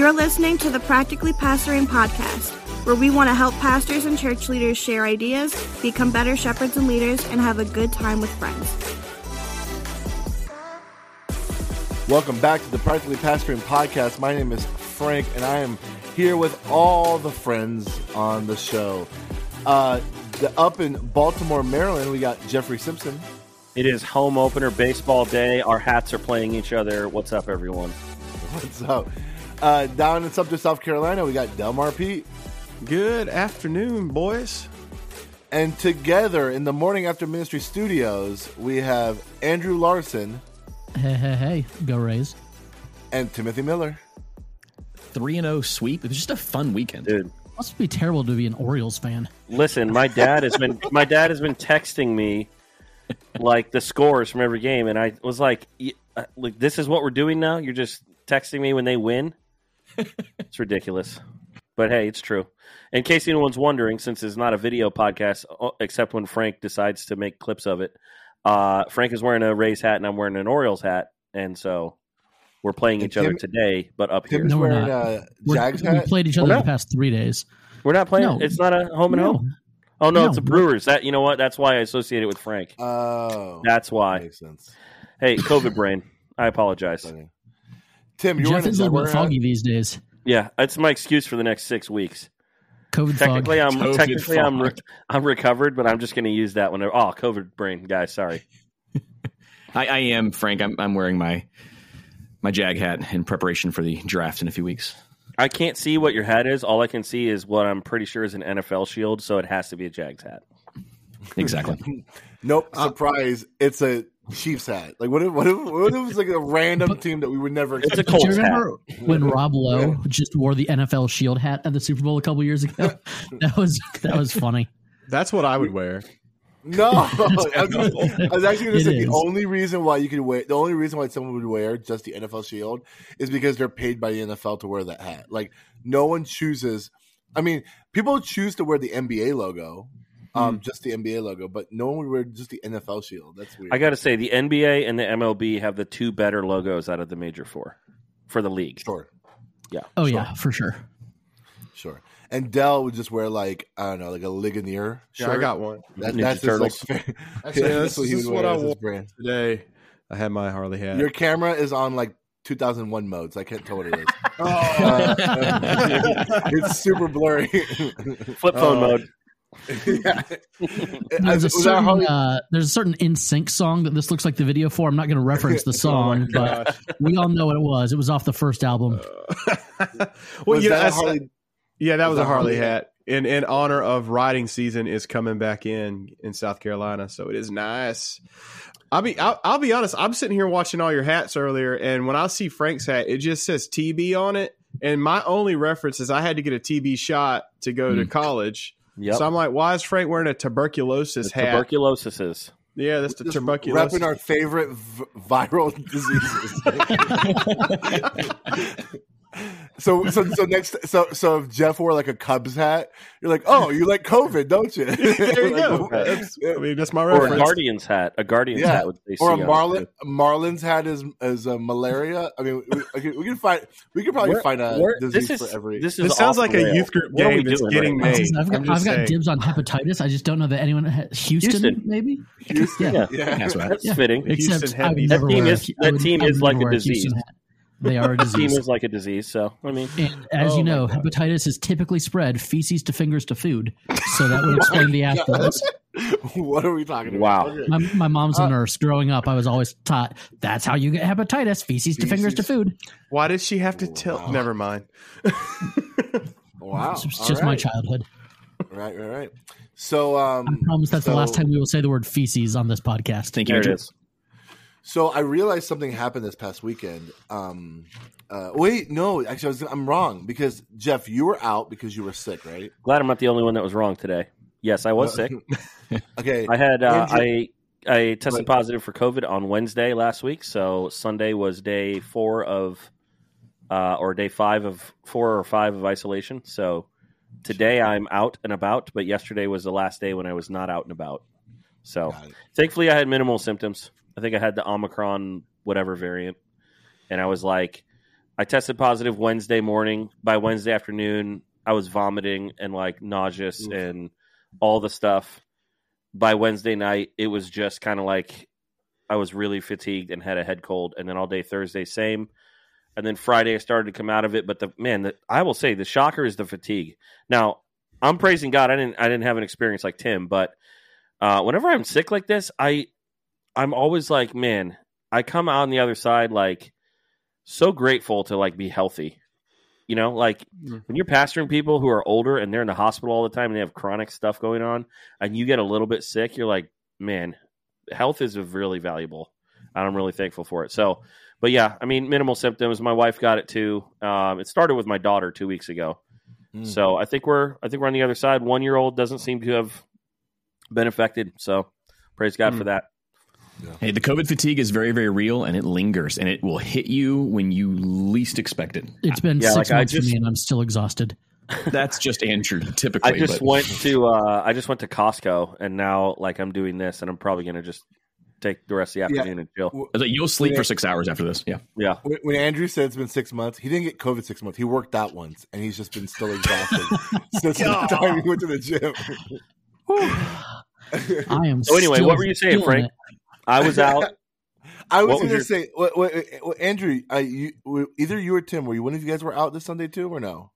You're listening to the Practically Pastoring Podcast, where we want to help pastors and church leaders share ideas, become better shepherds and leaders, and have a good time with friends. Welcome back to the Practically Pastoring Podcast. My name is Frank, and I am here with all the friends on the show. Uh, the, up in Baltimore, Maryland, we got Jeffrey Simpson. It is home opener baseball day. Our hats are playing each other. What's up, everyone? What's up? Uh, down in Sumter, South Carolina, we got Delmar Pete. Good afternoon, boys. And together in the Morning After Ministry studios, we have Andrew Larson Hey, hey, hey. Go Rays. and Timothy Miller. 3 and 0 sweep. It was just a fun weekend. Dude, Must be terrible to be an Orioles fan. listen, my dad has been my dad has been texting me like the scores from every game, and I was like, y- uh, "Like this is what we're doing now? You're just texting me when they win? It's ridiculous." But hey, it's true. In case anyone's wondering, since it's not a video podcast, uh, except when Frank decides to make clips of it, uh, Frank is wearing a Rays hat and I'm wearing an Orioles hat, and so we're playing And each other today, but up here. No, we're wearing not. a We're- Jags we played each other the past three days. We're not playing. No. It's not a home and No. home. Oh no, No, it's a Brewers. That you know what? That's why I associate it with Frank. Oh, That's why. makes sense. Hey, COVID brain. I apologize. Funny. Tim, you're Jeff wearing is a little Jaguar bit hat? foggy these days. Yeah, that's my excuse for the next six weeks. COVID Technically, fog. I'm COVID technically I'm re- I'm recovered, but I'm just going to use that when. Oh, COVID brain, guys. Sorry. I, I am Frank. I'm, I'm wearing my my Jag hat in preparation for the draft in a few weeks. I can't see what your hat is. All I can see is what I'm pretty sure is an NFL shield, so it has to be a Jags hat. Exactly. Nope. Uh, Surprise! It's a Chiefs hat. Like what if what if, what if it was like a random team that we would never It's a expect? Do you Colts hat. when Rob Lowe just wore the NFL Shield hat at the Super Bowl a couple years ago? That was that was funny. That's what I would wear. No, I was, gonna- I was actually going to say is. the only reason why you could wear the only reason why someone would wear just the NFL shield is because they're paid by the NFL to wear that hat. Like no one chooses. I mean, people choose to wear the NBA logo, um, Hmm. just the NBA logo, but no one would wear just the NFL shield. That's weird. I got to say, the NBA and the MLB have the two better logos out of the major four for the league. sure, Yeah. Oh yeah, for sure. sure. And Dell would just wear like I don't know, like a Ligonier shirt. Yeah, I got one That, Ninja that's his, like, Turtles. Actually, yeah, this, what he this is would what wear I wore brand. today. I had my Harley hat. Your camera is on like 2001 modes. I can't tell what it is. oh, Uh, it's super blurry. Flip phone Oh. mode. yeah. There's a certain Harley- uh, there's a certain NSYNC song that this looks like the video for. I'm not going to reference the song, but we all know what it was. It was off the first album. well, was yeah, that Harley? yeah, that was that a Harley Harley hat. In in honor of riding season is coming back in in South Carolina, so it is nice. I'll be I'll, I'll be honest. I'm sitting here watching all your hats earlier, and when I see Frank's hat, it just says TB on it. And my only reference is I had to get a TB shot to go to college. Yep. So I'm like, why is Frank wearing a tuberculosis The hat? tuberculosis is. yeah, that's the Just tuberculosis. repping our favorite v- viral diseases. so, so, so next, so, so if Jeff wore like a Cubs hat, you're like, oh, you like COVID, don't you? there you Like, go. That's, I mean, that's my Or a reference. Guardians hat. A Guardians Yeah. hat would say Or a C on it, Marlin too. Marlin's hat is is uh, malaria. I mean, we, we, can, find we could probably Where- find a where- disease this is for every. this is This sounds like the a youth group What are we game that's getting right made. I've got, I'm just I've got dibs on hepatitis. I just don't know that anyone ha- Houston, Houston. maybe. Houston, Yeah. yeah. That's right. That's Yeah. fitting. Houston Except I would never That team is- that team is like a disease. Hat. They are a Team disease. is like a disease, so I mean, And as Oh you know, hepatitis is typically spread feces to fingers to food. So that would explain the aspects. what are we talking about? Wow. My, my mom's Uh, a nurse. Growing up, I was always taught that's how you get hepatitis: feces to fingers to food. Why did she have to tell? Wow. Never mind. Wow, It's All just my childhood. Right, right, right. So, um, I promise that's so- the last time we will say the word feces on this podcast. Thank you, there it Andrew. is. So I realized something happened this past weekend. Um, uh, wait, no, actually, I was, I'm wrong because Jeff, you were out because you were sick, right? Glad I'm not the only one that was wrong today. Yes, I was sick. Okay, I had uh, Andrew- I I tested But- positive for COVID on Wednesday last week, so Sunday was day four of uh, or day five of four or five of isolation. So today I'm out and about, but yesterday was the last day when I was not out and about. So thankfully I had minimal symptoms. I think I had the Omicron whatever variant, and I was like, I tested positive Wednesday morning. By Wednesday afternoon, I was vomiting and like nauseous Oof. and all the stuff. By Wednesday night, it was just kind of like I was really fatigued and had a head cold. And then all day Thursday, same. And then Friday, I started to come out of it. But the man, the, I will say, the shocker is the fatigue. Now, I'm praising God. I didn't, I didn't have an experience like Tim, but uh, whenever I'm sick like this, I, I'm always like, man, I come out on the other side like so grateful to like be healthy. You know, like Mm. when you're pastoring people who are older and they're in the hospital all the time and they have chronic stuff going on, and you get a little bit sick, you're like, man, health is really valuable. And I'm really thankful for it. So, but yeah, I mean, minimal symptoms. My wife got it too. Um, it started with my daughter two weeks ago. Mm. So I think we're I think we're on the other side. One year old doesn't seem to have been affected. So praise God Mm. for that. Hey, the COVID fatigue is very, very real, and it lingers, and it will hit you when you least expect it. It's been Yeah, six like, months just- for me, and I'm still exhausted. That's just Andrew, typically. I just but- went to uh, I just went to Costco and now like I'm doing this and I'm probably gonna just take the rest of the Yeah. afternoon and chill. Like, You'll sleep for six hours after this. Yeah. Yeah. When, when Andrew said it's been six months, he didn't get COVID six months. He worked out once, and he's just been still exhausted since the time he went to the gym. I am. So anyway, still what were you saying, Frank? it. I was out. I was was going to your- say, what, what, what, Andrew, I, you, were- either you or Tim, were you one of you guys were out this Sunday too, or no?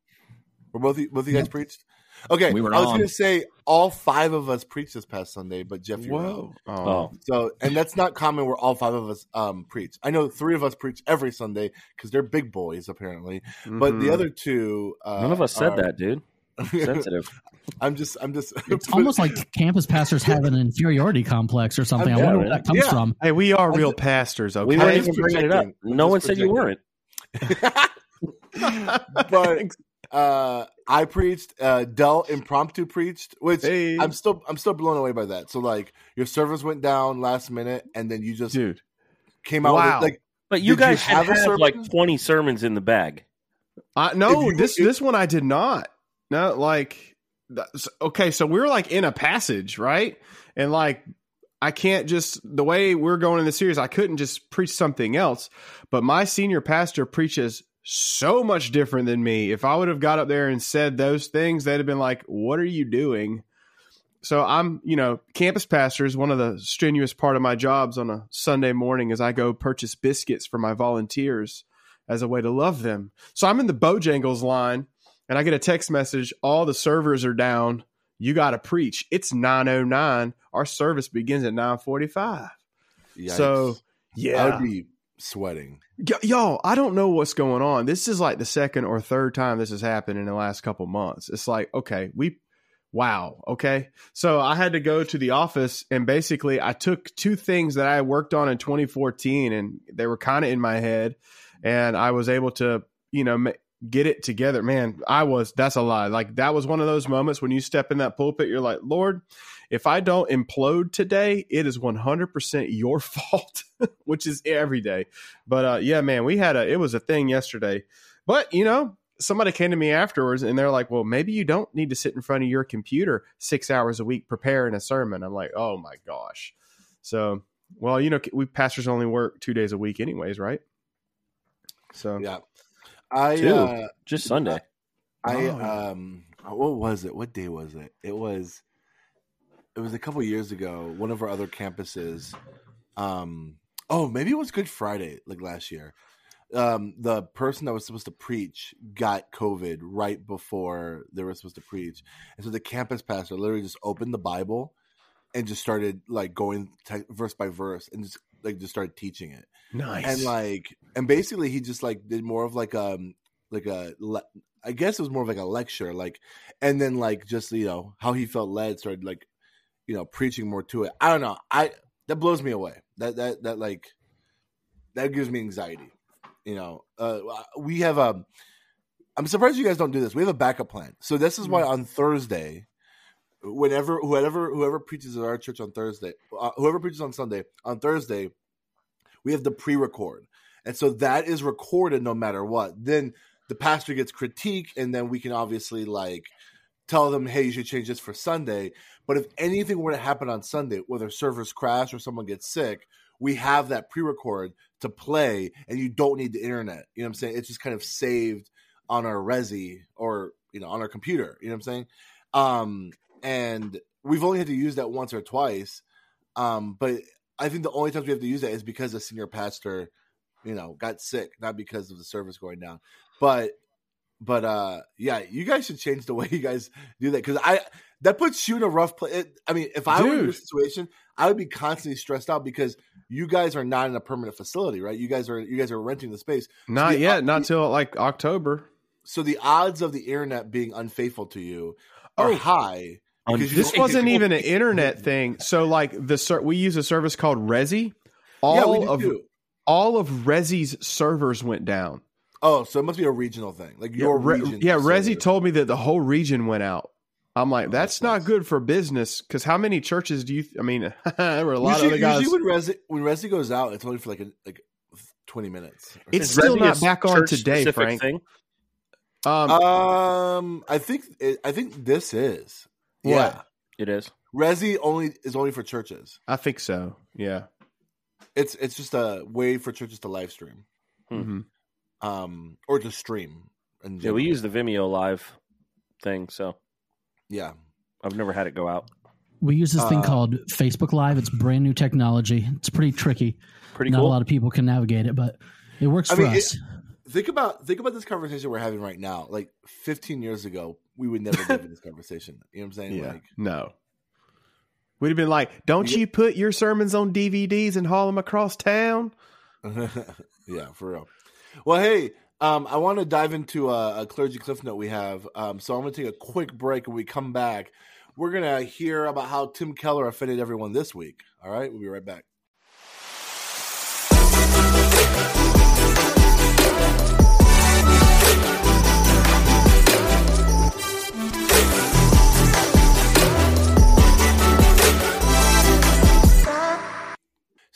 Were both you- both of you guys Yep. preached? Okay, We were I was going to say all five of us preached this past Sunday, but Jeff, you were out. Whoa. Oh. Oh, So, and that's not common where all five of us um, preach. I know three of us preach every Sunday because they're big boys apparently, but the Mhm. other two, uh, none of us said are- that, dude. Sensitive. I'm just, I'm just. It's almost like campus pastors have an inferiority complex or something. I Yeah, wonder where that comes Yeah. from. Hey, we are I'm real pastors. Okay. We I'm weren't even bringing it up. No one said you weren't. but uh, I preached. Uh, Dell impromptu preached, which Hey. I'm still I'm still blown away by that. So like your service went down last minute, and then you just dude. came out Wow. with like But you Did you guys have have, like 20 sermons in the bag. I no, you- this if- this one I did not. No, like okay, so we're like in a passage, right? And like I can't just the way we're going in the series, I couldn't just preach something else. But my senior pastor preaches so much different than me. If I would have got up there and said those things, they'd have been like, "What are you doing?" So I'm, you know, campus pastor is one of the strenuous part of my jobs on a Sunday morning as I go purchase biscuits for my volunteers as a way to love them. So I'm in the Bojangles line and I get a text message, all the servers are down. You got to preach. It's 909. Our service begins at 945. So, yeah. I would be sweating. Y- y'all, I don't know what's going on. This is like the second or third time this has happened in the last couple months. It's like, okay, we, wow, okay. So I had to go to the office and basically I took two things that I worked on in 2014 and they were kind of in my head and I was able to, you know, get it together. Man, I was, that's a lie. Like that was one of those moments when you step in that pulpit, you're like, Lord, if I don't implode today, it is 100% your fault, which is every day. But uh, yeah, man, we had a it was a thing yesterday. But you know, somebody came to me afterwards and they're like, "Well, maybe you don't need to sit in front of your computer six hours a week preparing a sermon." I'm like, "Oh my gosh!" So, well, you know, we pastors only work two days a week, anyways, right? So Yeah, I Two. uh, Just Sunday. I Oh, um, what was it? What day was it? It was, it was a couple years ago. One of our other campuses, um, oh, maybe it was Good Friday, like last year. Um, the person that was supposed to preach got COVID right before they were supposed to preach, and so the campus pastor literally just opened the Bible and just started like going te- verse by verse and just like just started teaching it. Nice. and like and basically he just like did more of like um like a le- I guess it was more of like a lecture like and then like just you know how he felt led started like you know preaching more to it. I don't know. I that blows me away. That that that like that gives me anxiety you know. Uh we have a I'm surprised you guys don't do this. We have a backup plan. So this is why on Thursday whenever whoever whoever preaches at our church on Thursday uh, whoever preaches on Sunday on Thursday we have the pre-record and so that is recorded no matter what then the pastor gets critique and then we can obviously like tell them hey you should change this for sunday but if anything were to happen on sunday whether servers crash or someone gets sick we have that pre-record to play, and you don't need the internet. You know what I'm saying? It's just kind of saved on our Resi or you know on our computer. You know what I'm saying? Um, and we've only had to use that once or twice. Um, but I think the only times we have to use that is because the senior pastor, you know, got sick, not because of the service going down. But but uh yeah, you guys should change the way you guys do that because I that puts you in a rough place. I mean, if I were in your situation, I would be constantly stressed out because you guys are not in a permanent facility, right? You guys are you guys are renting the space. Not the- yet, not till like October. So the odds of the internet being unfaithful to you are Oh. high. Because This wasn't even an internet thing. So like the ser- we use a service called Resi. All yeah, of too. all of Resi's servers went down. Oh, so it must be a regional thing, like your yeah, Re- region. yeah, Resi server. told me that the whole region went out. I'm like, Oh, that's that's not nice. good for business because how many churches do you? Th- I mean, there were a lot usually, of other guys. usually when Resi when Resi goes out, it's only for like a, like twenty minutes. It's Is still Resi not back on today, Frank. Thing? um. Um, I think it, I think this is What? yeah. It is. Resi only is only for churches. I think so. Yeah. It's it's just a way for churches to live stream, Hmm. hmm um, or to stream. In Yeah, we use the Vimeo live thing, so yeah. I've never had it go out. We use this thing Uh, called Facebook Live. It's brand new technology. It's pretty tricky. Pretty Not cool. a lot of people can navigate it, but it works I for mean, it- us. Think about think about this conversation we're having right now. Like 15 years ago, we would never give this conversation. You know what I'm saying? Yeah. Like, No. We'd have been like, don't Yeah. you put your sermons on DVDs and haul them across town? yeah, for real. Well, hey, um, I want to dive into a, a clergy cliff note we have. Um, so I'm going to take a quick break. and we come back, we're going to hear about how Tim Keller offended everyone this week. All right, we'll be right back.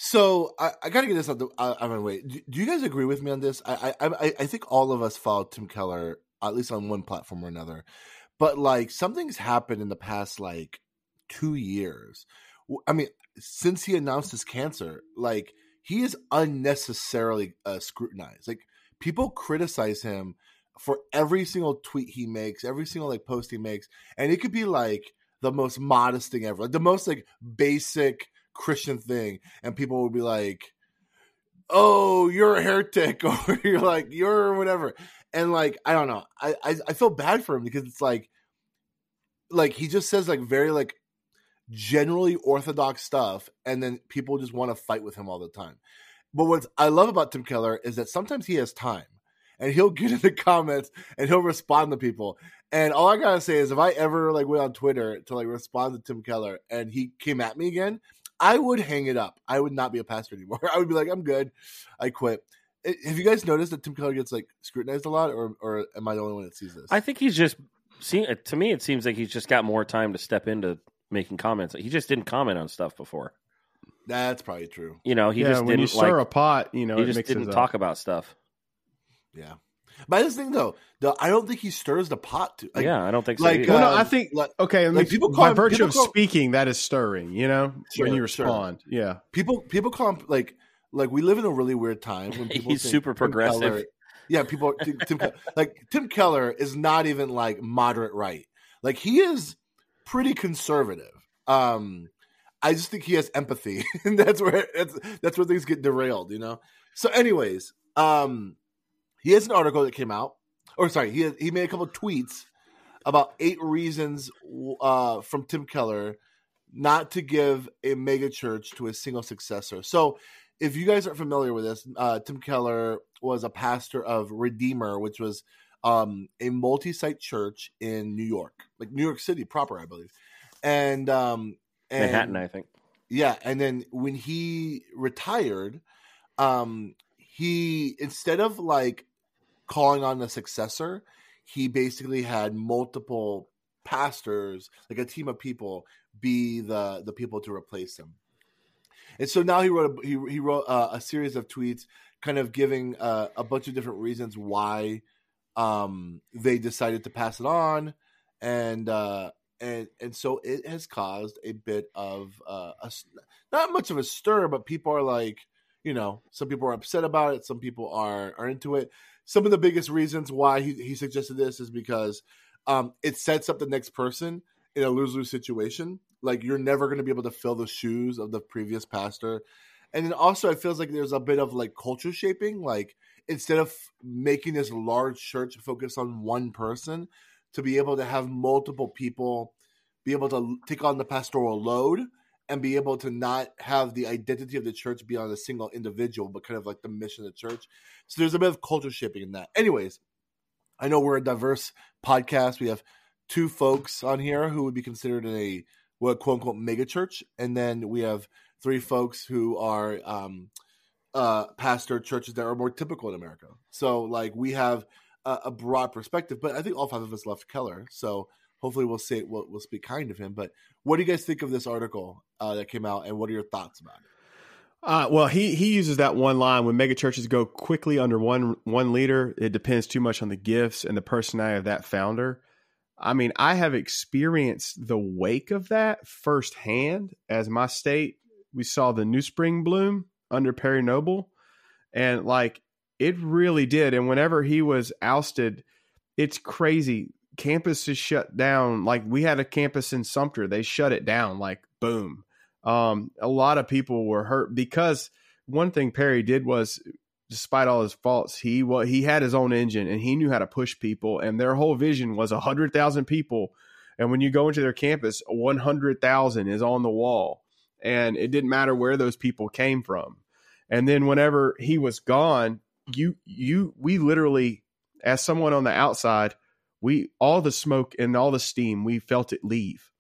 So I, I got to get this out the of my way. Do, do you guys agree with me on this? I, I I think all of us follow Tim Keller at least on one platform or another, but like something's happened in the past like two years. I mean, since he announced his cancer, like he is unnecessarily uh, scrutinized. Like people criticize him for every single tweet he makes, every single like post he makes, and it could be like the most modest thing ever, like the most like basic Christian thing, and people would be like, "Oh, you're a heretic," or you're like, "You're whatever," and like I don't know, I, I I feel bad for him because it's like, like he just says like very like generally orthodox stuff, and then people just want to fight with him all the time. But what I love about Tim Keller is that sometimes he has time, and he'll get in the comments and he'll respond to people. And all I gotta say is, if I ever like went on Twitter to like respond to Tim Keller and he came at me again, I would hang it up. I would not be a pastor anymore. I would be like, I'm good. I quit. Have you guys noticed that Tim Keller gets like scrutinized a lot, or or am I the only one that sees this? I think he's just see uh, to me it seems like he's just got more time to step into making comments. He just didn't comment on stuff before. That's probably true. You know, he yeah, just when you didn't stir like a pot, you know, he it just mixes didn't up. talk about stuff. Yeah. But this thing though, the, I don't think he stirs the pot. To, like, yeah, I don't think so. like, either. Well, no, um, I think like, okay. I mean, like, people call by him- virtue people of call- speaking, that is stirring. You know, Sure, when you sure. respond, yeah. people people call him like like we live in a really weird time when people He's think super Tim progressive. Keller- yeah, people Tim, Tim like Tim Keller is not even like moderate right. Like he is pretty conservative. Um I just think he has empathy, and that's where that's that's where things get derailed, you know. So, anyways, um, he has an article that came out, or sorry, he he made a couple of tweets about eight reasons uh, from Tim Keller not to give a mega church to a single successor. So, if you guys aren't familiar with this, uh, Tim Keller was a pastor of Redeemer, which was um, a multi-site church in New York, like New York City proper, I believe, and um, and, Manhattan, I think. yeah, and then when he retired, um, he instead of like calling on a successor, he basically had multiple pastors, like a team of people, be the the people to replace him. And so now he wrote a, he he wrote uh, a series of tweets, kind of giving uh, a bunch of different reasons why um, they decided to pass it on, and uh, and and so it has caused a bit of uh, a, not much of a stir, but people are like, you know, some people are upset about it, some people are are into it. Some of the biggest reasons why he, he suggested this is because um, it sets up the next person in a lose lose situation. Like you're never going to be able to fill the shoes of the previous pastor, and then also it feels like there's a bit of like culture shaping. Like instead of making this large church focus on one person, to be able to have multiple people be able to take on the pastoral load and be able to not have the identity of the church be on a single individual, but kind of like the mission of the church. So there's a bit of culture shaping in that. Anyways, I know we're a diverse podcast. We have two folks on here who would be considered in a what quote unquote mega church, and then we have three folks who are um, uh, pastor churches that are more typical in America. So like we have a, a, broad perspective, but I think all five of us left Keller, so hopefully we'll say we'll, we'll speak kind of him. But what do you guys think of this article uh, that came out, and what are your thoughts about it? Uh, well, he he uses that one line when mega churches go quickly under one one leader. It depends too much on the gifts and the personality of that founder. I mean, I have experienced the wake of that firsthand. As my state, we saw the NewSpring bloom under Perry Noble, and like it really did. And whenever he was ousted, it's crazy. Campus is shut down. Like we had a campus in Sumter, they shut it down. Like boom. Um, a lot of people were hurt because one thing Perry did was, despite all his faults, he what he had his own engine and he knew how to push people. And their whole vision was a hundred thousand people. And when you go into their campus, one hundred thousand is on the wall, and it didn't matter where those people came from. And then whenever he was gone, you you we literally as someone on the outside we all the smoke and all the steam we felt it leave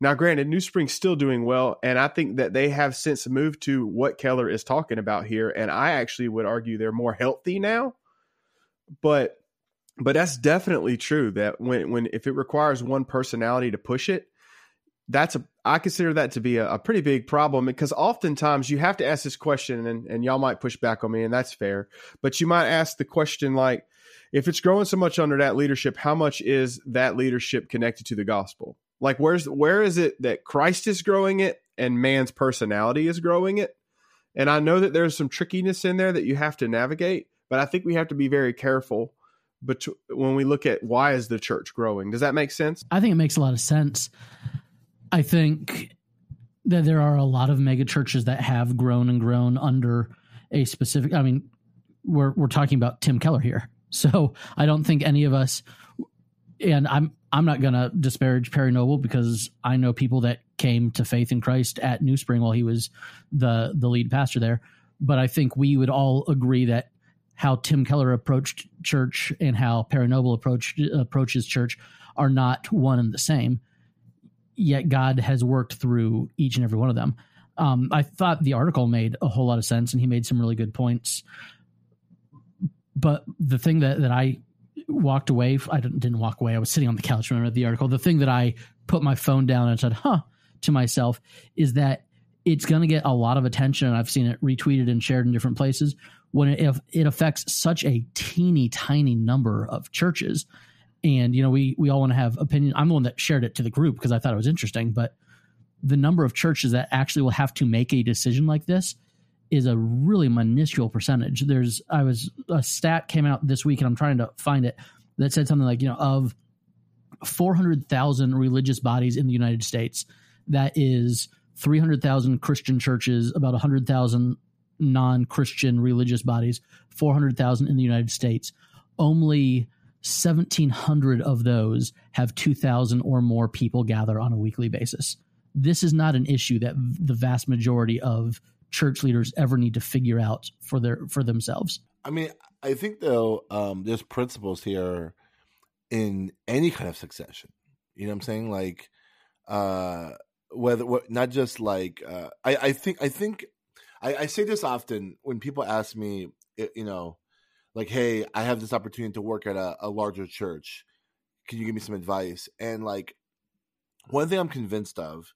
now granted NewSpring's still doing well and i think that they have since moved to what keller is talking about here and i actually would argue they're more healthy now but but that's definitely true that when when if it requires one personality to push it that's a I consider that to be a, a, pretty big problem because oftentimes you have to ask this question, and, and y'all might push back on me, and that's fair. But you might ask the question like, if it's growing so much under that leadership, how much is that leadership connected to the gospel? Like, where's where is it that Christ is growing it and man's personality is growing it? And I know that there's some trickiness in there that you have to navigate, but I think we have to be very careful. But when we look at why is the church growing, does that make sense? I think it makes a lot of sense. I think that there are a lot of mega churches that have grown and grown under a specific. I mean, we're we're talking about Tim Keller here, so I don't think any of us. And I'm I'm not going to disparage Perry Noble because I know people that came to faith in Christ at NewSpring while he was the the lead pastor there. But I think we would all agree that how Tim Keller approached church and how Perry Noble approached approaches church are not one and the same yet God has worked through each and every one of them. Um, I thought the article made a whole lot of sense, and he made some really good points. But the thing that that I walked away, I didn't, didn't walk away. I was sitting on the couch when I read the article. The thing that I put my phone down and said, "Huh," to myself is that it's going to get a lot of attention, and I've seen it retweeted and shared in different places when it, it affects such a teeny tiny number of churches and you know we we all want to have opinion i'm the one that shared it to the group because i thought it was interesting but the number of churches that actually will have to make a decision like this is a really minuscule percentage there's i was a stat came out this week and i'm trying to find it that said something like you know of 400,000 religious bodies in the united states that is 300,000 christian churches about 100,000 non-christian religious bodies 400,000 in the united states only 1,700 of those have 2,000 or more people gather on a weekly basis. This is not an issue that the vast majority of church leaders ever need to figure out for their for themselves. I mean, I think though um, there's principles here in any kind of succession. You know what I'm saying? Like uh, whether what, not just like uh, I, I think I think I, I say this often when people ask me, you know, like, hey, I have this opportunity to work at a, a larger church. Can you give me some advice? And like, one thing I'm convinced of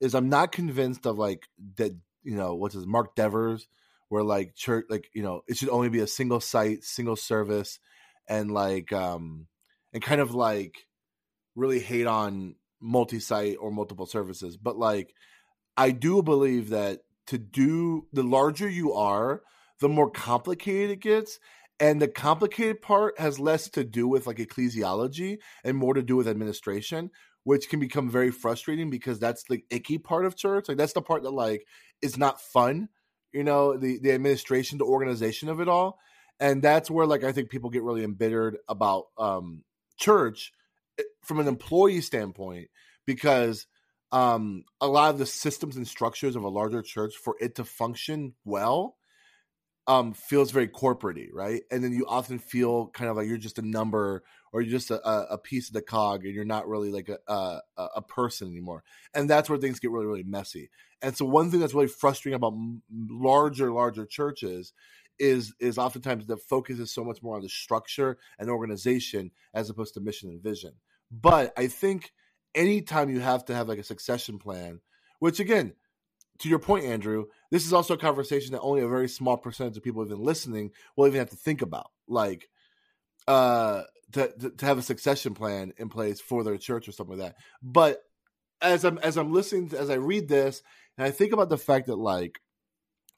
is I'm not convinced of like that, you know, what's his Mark Devers, where like church, like, you know, it should only be a single site, single service, and like, um, and kind of like really hate on multi-site or multiple services, but like I do believe that to do the larger you are, the more complicated it gets. And the complicated part has less to do with like ecclesiology and more to do with administration, which can become very frustrating because that's the icky part of church. Like that's the part that like is not fun, you know, the the administration, the organization of it all. And that's where like I think people get really embittered about um church eh, from an employee standpoint because um, a lot of the systems and structures of a larger church for it to function well um, feels very corporatey, right? And then you often feel kind of like you're just a number or you're just a, a piece of the cog, and you're not really like a, a a person anymore. And that's where things get really really messy. And so one thing that's really frustrating about larger larger churches is is oftentimes the focus is so much more on the structure and organization as opposed to mission and vision. But I think anytime you have to have like a succession plan, which again, to your point, Andrew, this is also a conversation that only a very small percentage of people even listening will even have to think about. Like, uh, to, to, to have a succession plan in place for their church or something like that. But as I'm as I'm listening to, as I read this, and I think about the fact that like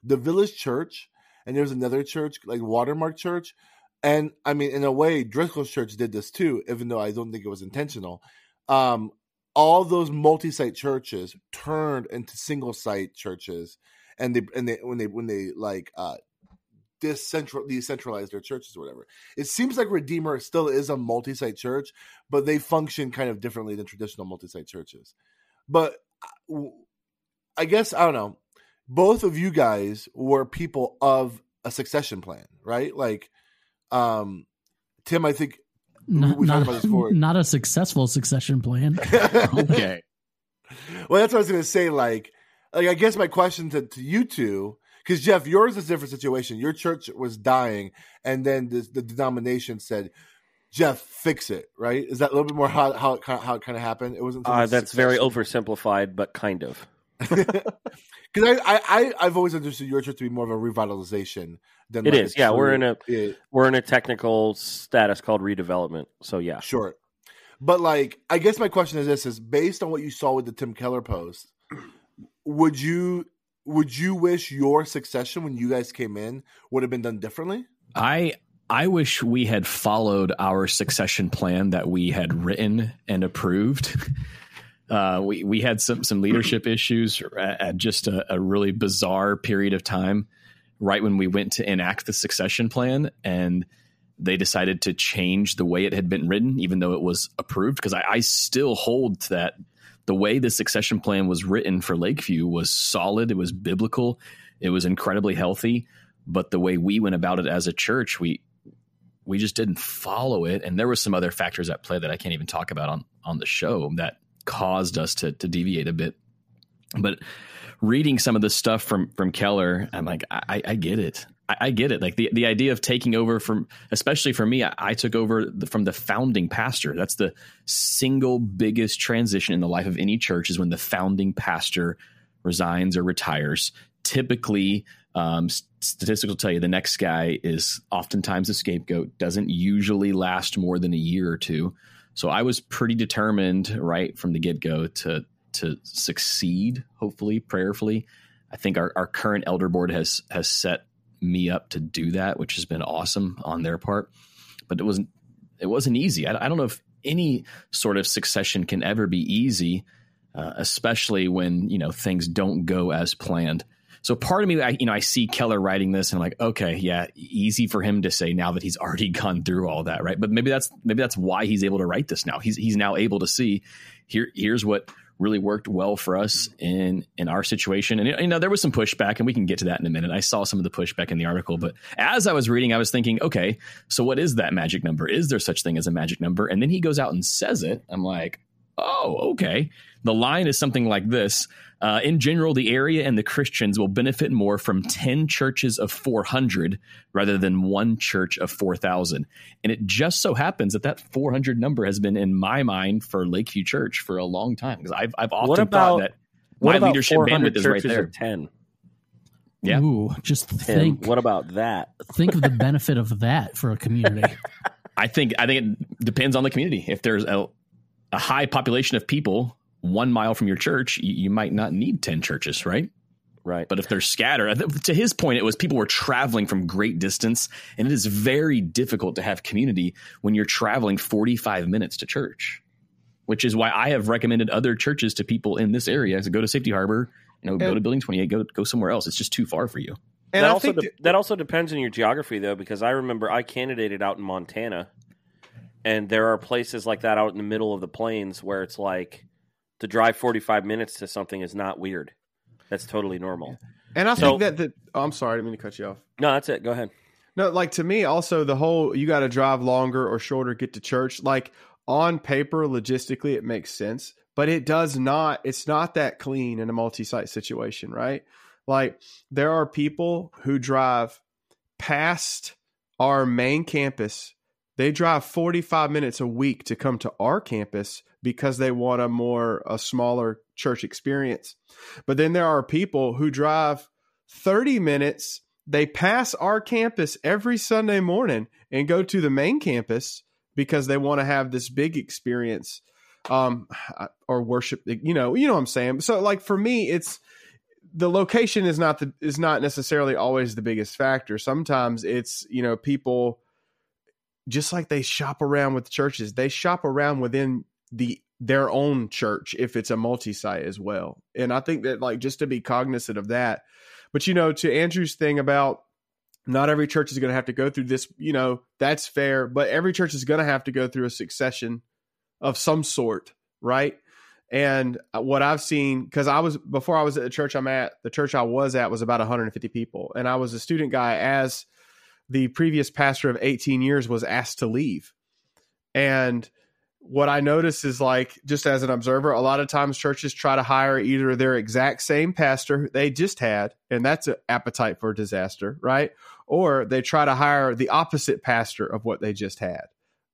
the village church and there's another church like Watermark Church, and I mean in a way Driscoll's church did this too, even though I don't think it was intentional. Um, all those multi-site churches turned into single-site churches, and they and they when they when they like uh decentral decentralize their churches or whatever. It seems like Redeemer still is a multi-site church, but they function kind of differently than traditional multi-site churches. But uh, I guess I don't know. Both of you guys were people of a succession plan, right? Like um Tim, I think not, not, not, a successful succession plan. okay. Well, that's what I was going to say. Like, like I guess my question to, to you two, because Jeff, yours is a different situation. Your church was dying, and then the, the denomination said, "Jeff, fix it." Right? Is that a little bit more how how it, how it kind of happened? It wasn't. Uh, that's very oversimplified, but kind of. Because I, I, I, have always understood your church to be more of a revitalization than it like is. Yeah, true, we're in a it, we're in a technical status called redevelopment. So yeah, sure. But like, I guess my question is this: is based on what you saw with the Tim Keller post, would you would you wish your succession when you guys came in would have been done differently? I I wish we had followed our succession plan that we had written and approved. Uh, we we had some some leadership issues at, at just a, a, really bizarre period of time, right when we went to enact the succession plan, and they decided to change the way it had been written, even though it was approved. Because I, I still hold to that the way the succession plan was written for Lakeview was solid. It was biblical. It was incredibly healthy. But the way we went about it as a church, we we just didn't follow it, and there were some other factors at play that I can't even talk about on on the show that caused us to to deviate a bit. But reading some of the stuff from from Keller, I'm like, I, I get it. I, I, get it. Like the, the idea of taking over from, especially for me, I, I took over the, from the founding pastor. That's the single biggest transition in the life of any church is when the founding pastor resigns or retires. Typically, um, statistics will tell you the next guy is oftentimes a scapegoat, doesn't usually last more than a year or two. So I was pretty determined right from the get go to to succeed. Hopefully, prayerfully, I think our, our current elder board has has set me up to do that, which has been awesome on their part. But it wasn't it wasn't easy. I, I don't know if any sort of succession can ever be easy, uh, especially when you know things don't go as planned. So part of me, I, you know, I see Keller writing this and I'm like, okay, yeah, easy for him to say now that he's already gone through all that, right? But maybe that's maybe that's why he's able to write this now. He's he's now able to see here here's what really worked well for us in in our situation. And you know, there was some pushback, and we can get to that in a minute. I saw some of the pushback in the article, but as I was reading, I was thinking, okay, so what is that magic number? Is there such thing as a magic number? And then he goes out and says it. I'm like, oh, okay. The line is something like this uh, in general, the area and the Christians will benefit more from 10 churches of 400 rather than one church of 4,000. And it just so happens that that 400 number has been in my mind for Lakeview Church for a long time because I've, I've often about, thought that my leadership bandwidth is right there. 10? Yeah. Ooh, just Tim, think. What about that? Think of the benefit of that for a community. I think I think it depends on the community. If there's a a high population of people one mile from your church, you, you might not need 10 churches, right? Right. But if they're scattered, to his point, it was people were traveling from great distance, and it is very difficult to have community when you're traveling 45 minutes to church, which is why I have recommended other churches to people in this area to go to Safety Harbor, you know, go to Building 28, go go somewhere else. It's just too far for you. And that I also think de- that also depends on your geography, though, because I remember I candidated out in Montana, and there are places like that out in the middle of the plains where it's like to drive forty five minutes to something is not weird. That's totally normal. and I So- think that the oh, I'm sorry, I didn't mean to cut you off. No, that's it. Go ahead. No, like to me, also the whole you got to drive longer or shorter get to church. Like on paper, logistically, it makes sense, but it does not. It's not that clean in a multi-site situation, right? Like there are people who drive past our main campus. They drive 45 minutes a week to come to our campus because they want a more a smaller church experience. But then there are people who drive 30 minutes. They pass our campus every Sunday morning and go to the main campus because they want to have this big experience um or worship you know you know what I'm saying? So like for me it's the location is not the is not necessarily always the biggest factor. Sometimes it's you know people just like they shop around with churches they shop around within the their own church if it's a multi-site as well. And i think that like just to be cognizant of that. But you know, to Andrew's thing about not every church is going to have to go through this, you know, that's fair, but every church is going to have to go through a succession of some sort, right? And uh, what I've seen, because I was before I was at the church I'm at, the church I was at was about 150 people, and I was a student guy as the previous pastor of 18 years was asked to leave, and what I notice is like just as an observer, a lot of times churches try to hire either their exact same pastor they just had, and that's an appetite for disaster, right? Or they try to hire the opposite pastor of what they just had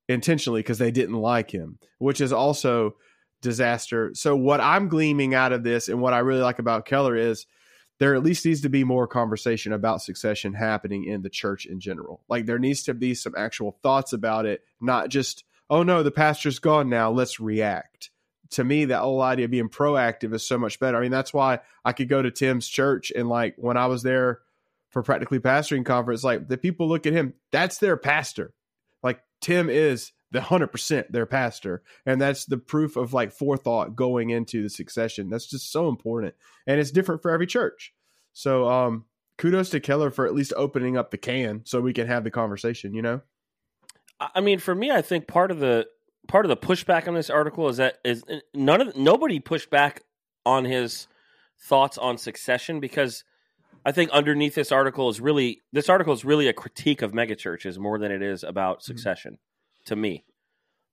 intentionally because they didn't like him, which is also disaster. So what I'm gleaming out of this and what I really like about Keller is there at least needs to be more conversation about succession happening in the church in general. Like there needs to be some actual thoughts about it, not just oh no, the pastor's gone now, let's react. To me, that whole idea of being proactive is so much better. I mean, that's why I could go to Tim's church and like when I was there for practically pastoring conference, like the people look at him, that's their pastor. Like Tim is the 100% their pastor. And that's the proof of like forethought going into the succession. That's just so important. And it's different for every church. So, um, kudos to Keller for at least opening up the can so we can have the conversation, you know? I mean, for me, I think part of the part of the pushback on this article is that is none of nobody pushed back on his thoughts on succession because I think underneath this article is really this article is really a critique of megachurches more than it is about succession to me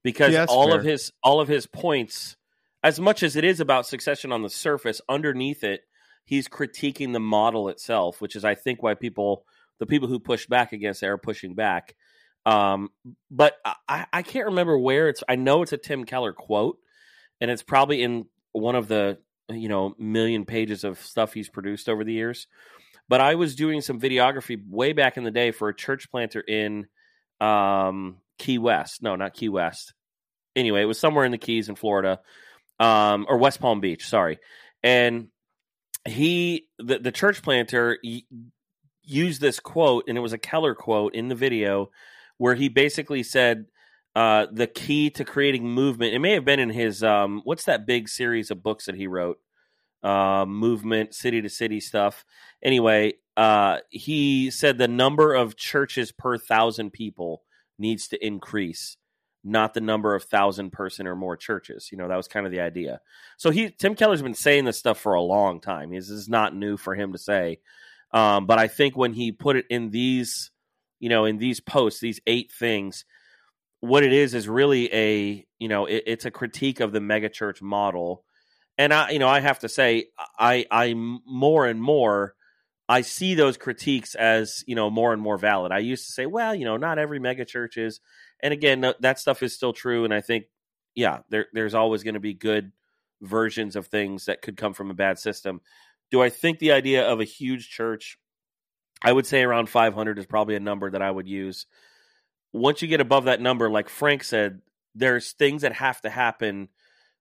because Yeah, all of his all of his points as much as it is about succession on the surface underneath it he's critiquing the model itself which is I think why people the people who push back against it are pushing back um, but I, I can't remember where it's. I know it's a Tim Keller quote, and it's probably in one of the you know million pages of stuff he's produced over the years. But I was doing some videography way back in the day for a church planter in um, Key West. No, not Key West. Anyway, it was somewhere in the Keys in Florida, um, or West Palm Beach. Sorry, and he the the church planter used this quote, and it was a Keller quote in the video where he basically said uh, the key to creating movement. It may have been in his um, what's that big series of books that he wrote, uh, movement, city to city stuff. Anyway, uh, he said the number of churches per thousand people needs to increase, not the number of thousand person or more churches. You know that was kind of the idea. So he Tim Keller's been saying this stuff for a long time. This is not new for him to say. Um, but I think when he put it in these you know, in these posts, these eight things, what it is is really a, you know, it, it's a critique of the megachurch model. And I, you know, I have to say, I, I more and more, I see those critiques as, you know, more and more valid. I used to say, well, you know, not every megachurch is, and again, that stuff is still true. And I think, yeah, there, there's always going to be good versions of things that could come from a bad system. Do I think the idea of a huge church I would say around 500 is probably a number that I would use. Once you get above that number, like Frank said, there's things that have to happen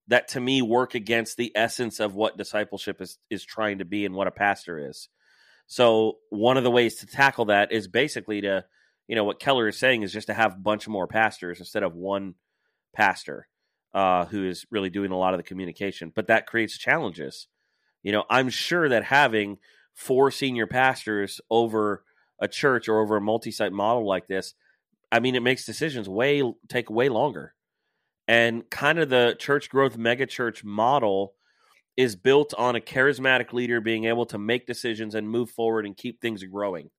that to me work against the essence of what discipleship is is trying to be and what a pastor is. So one of the ways to tackle that is basically to, you know, what Keller is saying is just to have a bunch more pastors instead of one pastor uh, who is really doing a lot of the communication. But that creates challenges. You know, I'm sure that having four senior pastors over a church or over a multi-site model like this, I mean, it makes decisions way take way longer. And kind of the church growth megachurch model is built on a charismatic leader being able to make decisions and move forward and keep things growing.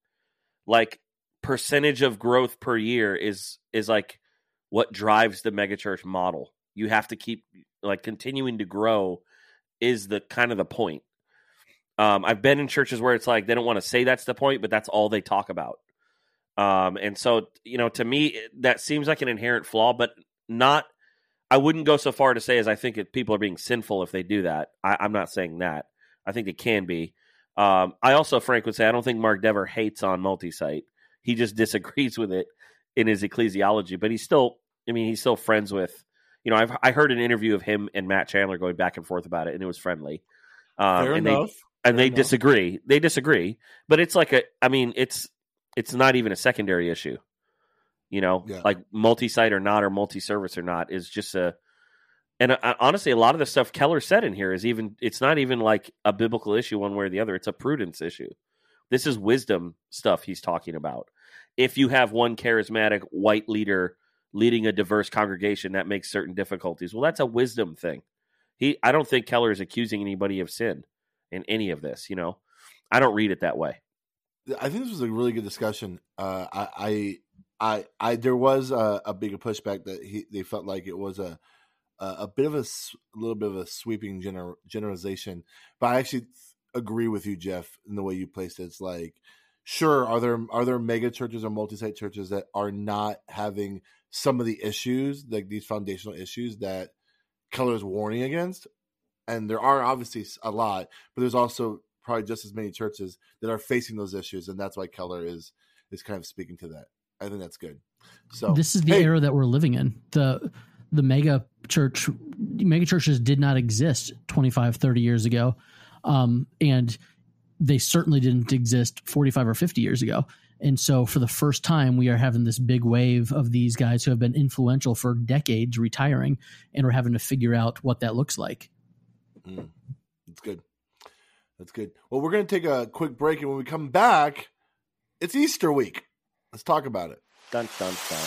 Like percentage of growth per year is is like what drives the megachurch model. You have to keep like continuing to grow is the kind of the point. Um, I've been in churches where it's like they don't want to say that's the point, but that's all they talk about. Um, and so, you know, to me, that seems like an inherent flaw, but not. I wouldn't go so far to say as I think that people are being sinful if they do that. I, I'm not saying that. I think it can be. Um, I also, Frank would say, I don't think Mark Dever hates on multi-site. He just disagrees with it in his ecclesiology, but he's still. I mean, he's still friends with. You know, I've I heard an interview of him and Matt Chandler going back and forth about it, and it was friendly. Um, Fair and enough. They, and Fair they enough. disagree. They disagree, but it's like a. I mean, it's it's not even a secondary issue. You know, Yeah. like multi-site or not, or multi-service or not, is just a. And uh, honestly, a lot of the stuff Keller said in here is even. It's not even like a biblical issue one way or the other. It's a prudence issue. This is wisdom stuff he's talking about. If you have one charismatic white leader leading a diverse congregation, that makes certain difficulties. Well, that's a wisdom thing. He, I don't think Keller is accusing anybody of sin in any of this. You know, I don't read it that way. I think this was a really good discussion. Uh, I, I, I, there was a, a bigger pushback that he, they felt like it was a, a, a bit of a little bit of a sweeping gener, generalization. But I actually agree with you, Jeff, in the way you placed it. It's like, sure, are there are there mega churches or multi-site churches that are not having some of the issues, like these foundational issues that Keller is warning against? And there are obviously a lot, but there's also probably just as many churches that are facing those issues, and that's why Keller is is kind of speaking to that. I think that's good. So this is the hey, era that we're living in. The the mega church mega churches did not exist 25 30 years ago. Um, and they certainly didn't exist 45 or 50 years ago. And so for the first time we are having this big wave of these guys who have been influential for decades retiring and we're having to figure out what that looks like. Mm, that's good. That's good. Well, we're going to take a quick break, and when we come back, it's Easter week. Let's talk about it. Dun dun dun.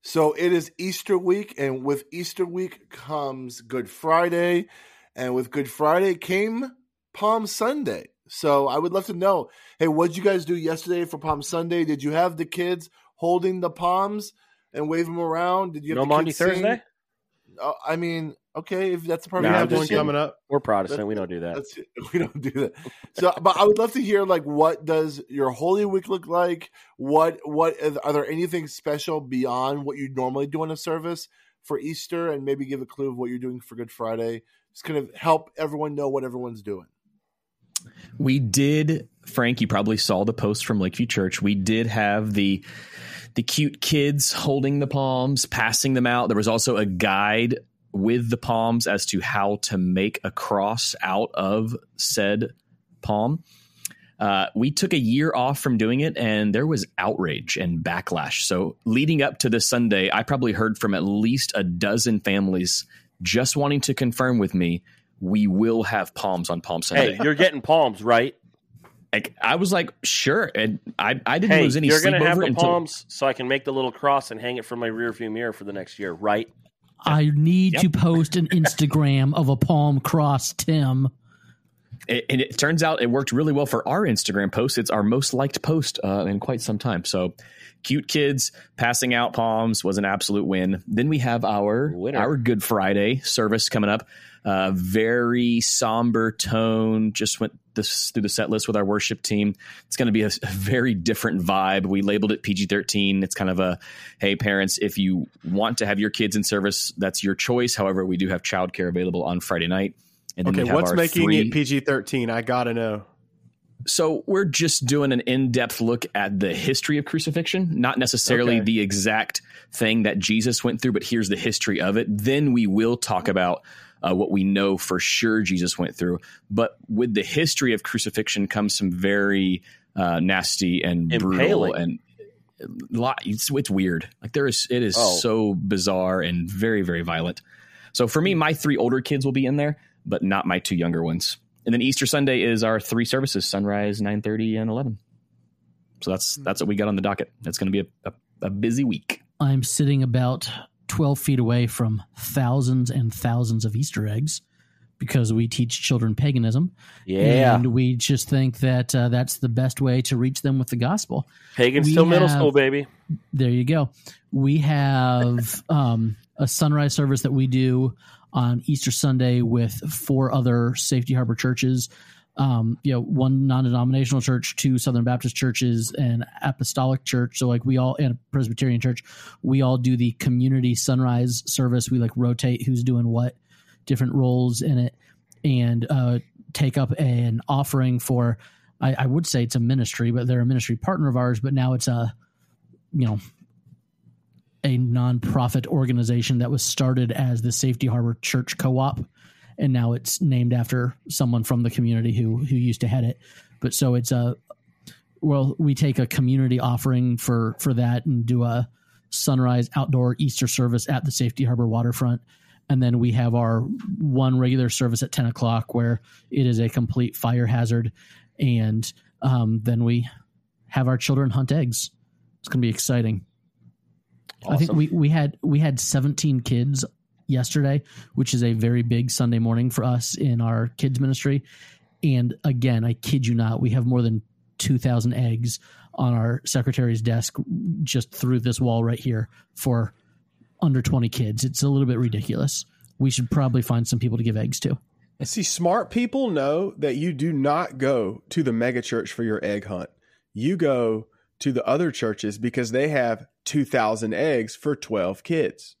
So it is Easter week, and with Easter week comes Good Friday, and with Good Friday came Palm Sunday. So I would love to know, hey, what did you guys do yesterday for Palm Sunday? Did you have the kids holding the palms and wave them around? Did you have No the Monday kids? Thursday. Uh, I mean, okay, if that's the part No, of we have one coming up, we're Protestant. That- we don't do that. That's we don't do that. So, but I would love to hear like what does your Holy Week look like? What what are there anything special beyond what you normally do in a service for Easter, and maybe give a clue of what you're doing for Good Friday? Just kind of help everyone know what everyone's doing. We did, Frank. You probably saw the post from Lakeview Church. We did have the the cute kids holding the palms, passing them out. There was also a guide with the palms as to how to make a cross out of said palm. Uh, we took a year off from doing it, and there was outrage and backlash. So, leading up to this Sunday, I probably heard from at least a dozen families just wanting to confirm with me we will have palms on Palm Sunday. Hey, you're getting palms, right? Like, I was like, sure, and I, I didn't Hey, lose any you're sleep gonna have over the it until palms, so I can make the little cross and hang it from my rear view mirror for the next year, right? I need Yep. to post an Instagram of a palm cross, Tim. It, and it turns out it worked really well for our Instagram post. It's our most liked post uh, in quite some time. So, cute kids passing out palms was an absolute win. Then we have our Winner. our Good Friday service coming up. Uh, very somber tone. Just went this through the set list with our worship team. It's going to be a, a, very different vibe. We labeled it PG 13. It's kind of a, hey, parents, if you want to have your kids in service, that's your choice. However, we do have childcare available on Friday night. And okay, what's making three... it PG 13? I got to know. So we're just doing an in-depth look at the history of crucifixion, not necessarily okay. the exact thing that Jesus went through, but here's the history of it. Then we will talk about uh, what we know for sure Jesus went through. But with the history of crucifixion comes some very uh, nasty and Impaling. brutal and lot. It's, it's, weird. Like there is, it is oh. so bizarre and very very violent. So for me, my three older kids will be in there, but not my two younger ones. And then Easter Sunday is our three services: sunrise, nine thirty, and eleven. So that's that's what we got on the docket. It's going to be a, a, a busy week. I'm sitting about 12 feet away from thousands and thousands of Easter eggs because we teach children paganism. Yeah. And we just think that uh, that's the best way to reach them with the gospel. Pagan still have, middle school, baby. There you go. We have um, a sunrise service that we do on Easter Sunday with four other Safety Harbor churches um, you know, one non-denominational church, two Southern Baptist churches, and Apostolic Church. So like we all and a Presbyterian church, we all do the community sunrise service. We like rotate who's doing what, different roles in it, and uh, take up an offering for. I, I would say it's a ministry, but they're a ministry partner of ours. But now it's a, you know, a nonprofit organization that was started as the Safety Harbor Church Co-op and now it's named after someone from the community who who used to head it. But so it's a well, we take a community offering for for that and do a sunrise outdoor Easter service at the Safety Harbor waterfront. And then we have our one regular service at 10 o'clock where it is a complete fire hazard. And um, then we have our children hunt eggs. It's going to be exciting. Awesome. I think we, we had we had 17 kids yesterday, which is a very big Sunday morning for us in our kids ministry. And again, I kid you not, we have more than 2,000 eggs on our secretary's desk just through this wall right here for under 20 kids. It's a little bit ridiculous. We should probably find some people to give eggs to. See, smart people know that you do not go to the megachurch for your egg hunt. You go to the other churches because they have 2,000 eggs for 12 kids.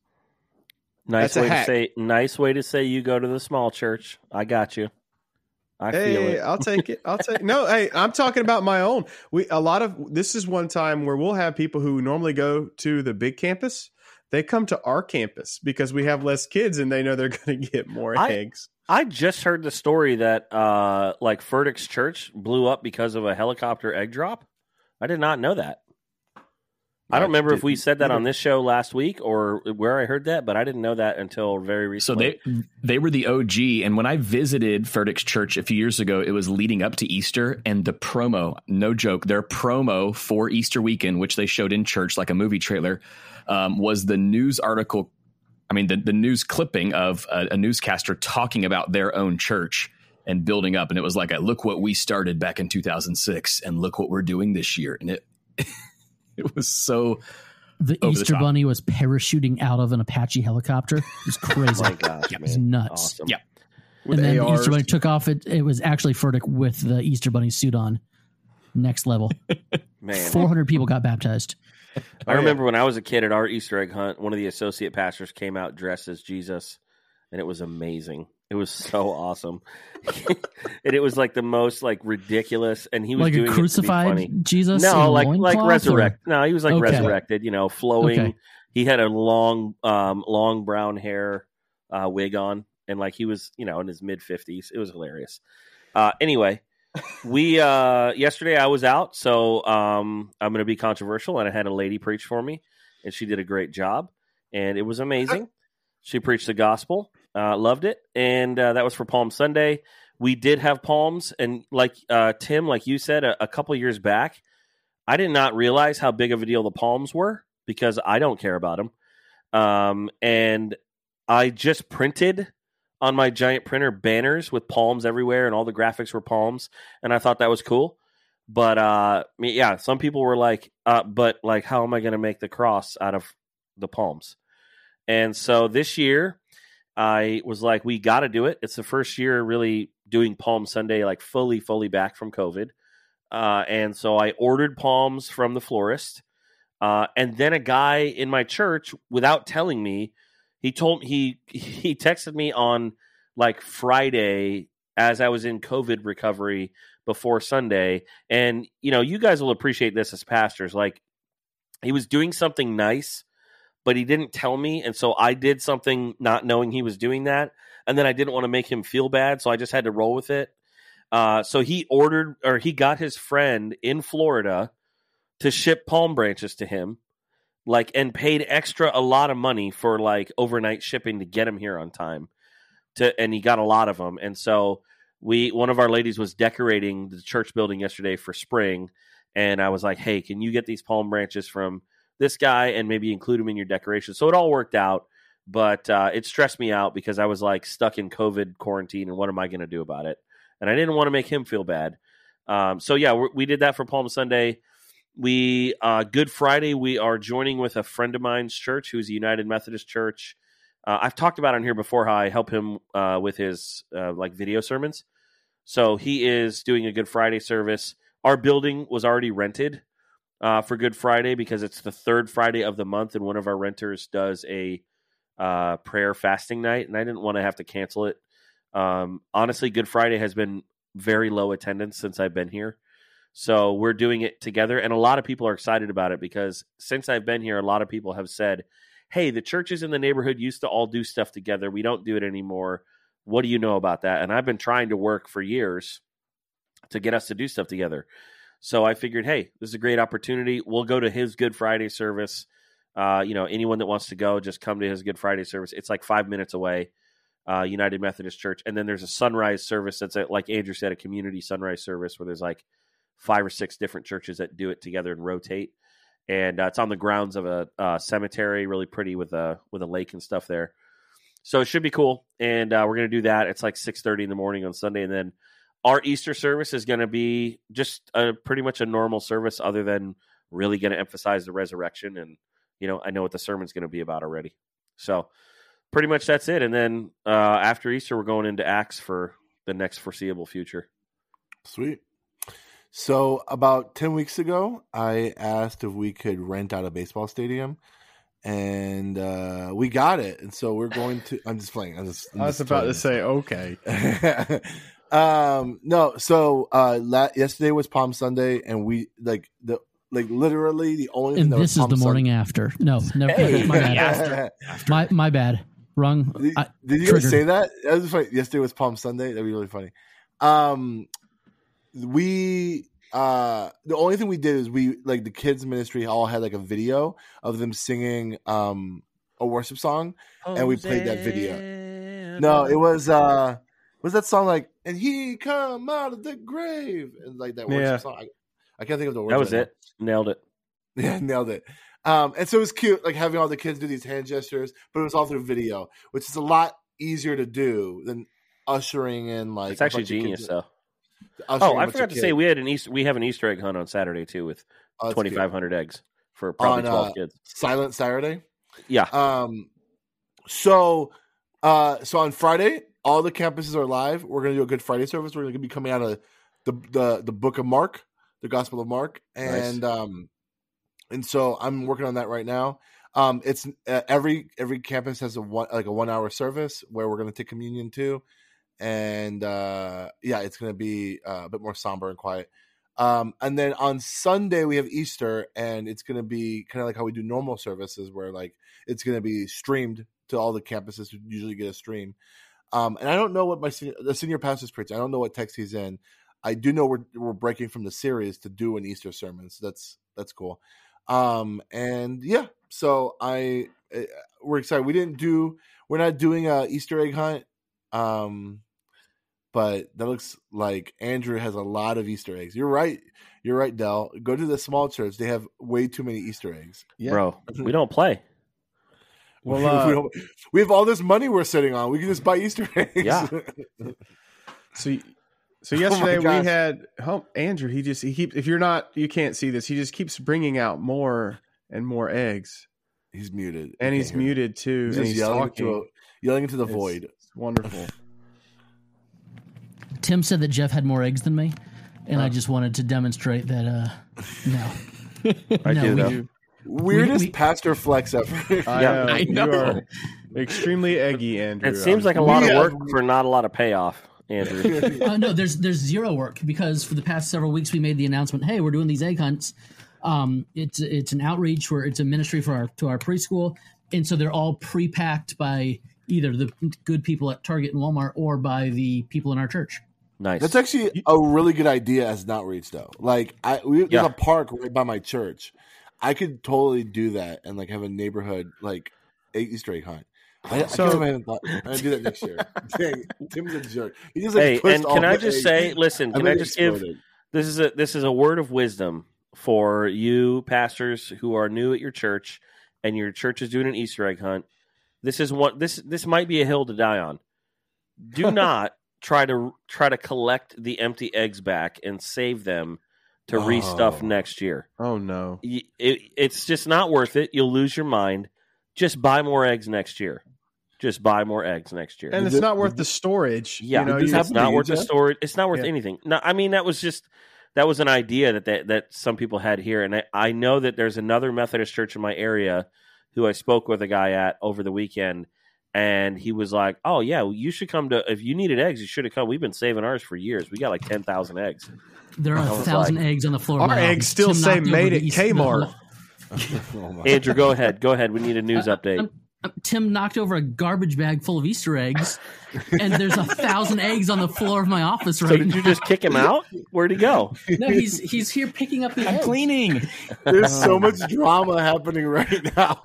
Nice way to say. Nice way to say you go to the small church. I got you. I hey, feel it. I'll take it. I'll take. No, hey, I'm talking about my own. We a lot of this is one time where we'll have people who normally go to the big campus. They come to our campus because we have less kids and they know they're going to get more I, eggs. I just heard the story that uh like Furtick's church blew up because of a helicopter egg drop. I did not know that. I don't remember if we said that on this show last week or where I heard that, but I didn't know that until very recently. So they they were the OG, and when I visited Furtick's church a few years ago, it was leading up to Easter, and the promo, no joke, their promo for Easter weekend, which they showed in church like a movie trailer, um, was the news article. I mean, the the news clipping of a, a newscaster talking about their own church and building up, and it was like, "Look what we started back in 2006, and look what we're doing this year," and it. it was so. The Easter the Bunny was parachuting out of an Apache helicopter. It was crazy. oh my gosh, it was nuts. Awesome. Yeah. With and then ARs. the Easter Bunny took off. It it was actually Furtick with the Easter Bunny suit on. Next level. Man, four hundred people got baptized. I remember when I was a kid at our Easter egg hunt, one of the associate pastors came out dressed as Jesus, and it was amazing. It was so awesome, and it was like the most like ridiculous. And he was like doing a crucified Jesus. No, like like resurrected. No, he was like okay. resurrected. You know, flowing. Okay. He had a long, um, long brown hair uh, wig on, and like he was, you know, in his mid fifties. It was hilarious. Uh, anyway, we uh, yesterday I was out, so um, I'm going to be controversial, and I had a lady preach for me, and she did a great job, and it was amazing. She preached the gospel. Uh, loved it, and uh, that was for Palm Sunday. We did have palms, and like uh, Tim, like you said, a, a couple years back, I did not realize how big of a deal the palms were because I don't care about them. Um, and I just printed on my giant printer banners with palms everywhere, and all the graphics were palms, and I thought that was cool. But uh, yeah, some people were like, uh, "But like, how am I going to make the cross out of the palms?" And so this year, I was like, we got to do it. It's the first year really doing Palm Sunday like fully, fully back from COVID. Uh, and so I ordered palms from the florist. Uh, and then a guy in my church, without telling me, he told he he texted me on like Friday as I was in COVID recovery before Sunday. And you know, you guys will appreciate this as pastors. Like he was doing something nice, but he didn't tell me, and so I did something not knowing he was doing that, and then I didn't want to make him feel bad, so I just had to roll with it. Uh, so he ordered or he got his friend in Florida to ship palm branches to him, like and paid extra a lot of money for like overnight shipping to get him here on time. To and he got a lot of them, and so we one of our ladies was decorating the church building yesterday for spring, and I was like, hey, can you get these palm branches from this guy and maybe include him in your decoration? So it all worked out. But uh, it stressed me out because I was like stuck in COVID quarantine, and what am I going to do about it? and I didn't want to make him feel bad. Um, so yeah, we did that for Palm Sunday. We uh, Good Friday, we are joining with a friend of mine's church, who's a United Methodist Church. Uh, I've talked about on here before how I help him uh, with his uh, like video sermons. So he is doing a Good Friday service. Our building was already rented uh, for Good Friday because it's the third Friday of the month, and one of our renters does a uh, prayer fasting night, and I didn't want to have to cancel it um, honestly, Good Friday has been very low attendance since I've been here. So we're doing it together. And a lot of people are excited about it because since I've been here, a lot of people have said, Hey, the churches in the neighborhood used to all do stuff together. We don't do it anymore. What do you know about that? And I've been trying to work for years to get us to do stuff together. So I figured, hey, this is a great opportunity. We'll go to his Good Friday service. Uh, you know, anyone that wants to go, just come to his Good Friday service. It's like five minutes away uh, United Methodist Church, and then there's a sunrise service that's like Andrew said, a community sunrise service where there's like five or six different churches that do it together and rotate. And uh, it's on the grounds of a cemetery, really pretty with a with a lake and stuff there. So it should be cool, and uh, we're gonna do that. It's like six thirty in the morning on Sunday, and then our Easter service is going to be just a pretty much a normal service, other than really going to emphasize the resurrection. And you know, I know what the sermon's going to be about already. So pretty much that's it. And then uh, after Easter, we're going into Acts for the next foreseeable future. Sweet. So about ten weeks ago, I asked if we could rent out a baseball stadium, and uh, we got it. And so we're going to. I'm just playing. I'm just, I'm I was just about to playing. say, okay. um, no. So uh, la- yesterday was Palm Sunday, and we like the like literally the only And that this is Palm the morning after. No, never. Hey, my bad. Sunday. My my bad. Wrong. Did, I, did you triggered. guys say that? That was funny. Yesterday was Palm Sunday. That'd be really funny. Um, we uh the only thing we did is we like the kids ministry all had like a video of them singing um a worship song and we played that video. No, it was uh was that song like and he come out of the grave and like that worship Yeah. song. I, I can't think of the words. That was right now. it. Nailed it. Yeah, nailed it. Um, and so it was cute, like having all the kids do these hand gestures, but it was all through video, which is a lot easier to do than ushering in like. It's actually bunch of kids- genius, though. ushering Oh, I forgot of to say we had an Easter. We have an Easter egg hunt on Saturday too, with Oh, that's twenty cute. five hundred eggs for probably On, twelve uh, kids. Silent Saturday. Yeah, Um, so, uh, so on Friday, all the campuses are live. We're gonna do a Good Friday service. We're gonna be coming out of the the the Book of Mark, the Gospel of Mark, and um, and so I'm working on that right now. Um, it's uh, every every campus has a one like a one hour service where we're gonna take communion too, and uh, yeah, it's gonna be uh, a bit more somber and quiet. Um, and then on Sunday we have Easter, and it's gonna be kind of like how we do normal services, where like it's going to be streamed to all the campuses who usually get a stream. Um, and I don't know what my senior, the senior pastor's preaching. I don't know what text he's in. I do know we're we're breaking from the series to do an Easter sermon, so that's that's cool. Um, and yeah, so I uh, we're excited. We didn't do we're not doing a Easter egg hunt. Um, but that looks like Andrew has a lot of Easter eggs. You're right. You're right, Dell. Go to the small church. They have way too many Easter eggs. Yeah. bro, we don't play. Well, we, uh, don't- we have all this money we're sitting on. We can just buy Easter eggs. Yeah. So, so Oh yesterday we had home, Andrew. He just he keeps. If you're not, you can't see this. He just keeps bringing out more and more eggs, he's muted, and he's can't him. muted too, He's and he's yelling talking. into, a, yelling into the It's- void. It's wonderful. Tim said that Jeff had more eggs than me, and I just wanted to demonstrate that. Uh, no, I No, do we though. do. Weirdest we- pastor flex ever. I Yeah, know. I You know. are extremely eggy, Andrew. It seems like a lot of work for not a lot of payoff, Andrew. uh, no, there's there's zero work because for the past several weeks we made the announcement. Hey, we're doing these egg hunts. Um, it's it's an outreach where it's a ministry for our to our preschool, and so they're all pre-packed by either the good people at Target and Walmart or by the people in our church. nice. That's actually a really good idea as an outreach, though. Like, I we, there's a park right by my church. I could totally do that and like have a neighborhood like Easter egg hunt. I, So- I can't even thought I'm gonna do that next year. Dang, Tim's a jerk. He just like hey, and can I just eggs. say, listen, I can I it just give this is a this is a word of wisdom for you pastors who are new at your church and your church is doing an Easter egg hunt. This is what this this might be a hill to die on. Do not try to try to collect the empty eggs back and save them to restuff Oh. next year. Oh no. It, it's just not worth it. You'll lose your mind. Just buy more eggs next year. Just buy more eggs next year. And it's not worth the storage. Yeah, you know, Did this you- it's not worth the storage. It's not worth Yeah. anything. No, I mean that was just that was an idea that that, that some people had here, and I, I know that there's another Methodist church in my area who I spoke with a guy at over the weekend, and he was like, "Oh yeah, well, you should come to if you needed eggs, you should have come. We've been saving ours for years. We got like ten thousand eggs." There are a thousand like- eggs on the floor. of Our my eggs office. still Tim say knocked over made the at East- Kmart. Oh Andrew, go ahead. Go ahead. We need a news update. Um, um, Tim knocked over a garbage bag full of Easter eggs, and there's a thousand eggs on the floor of my office So right did you now. just kick him out? Where'd he go? No, he's he's here picking up the I'm eggs. cleaning. There's so much drama happening right now.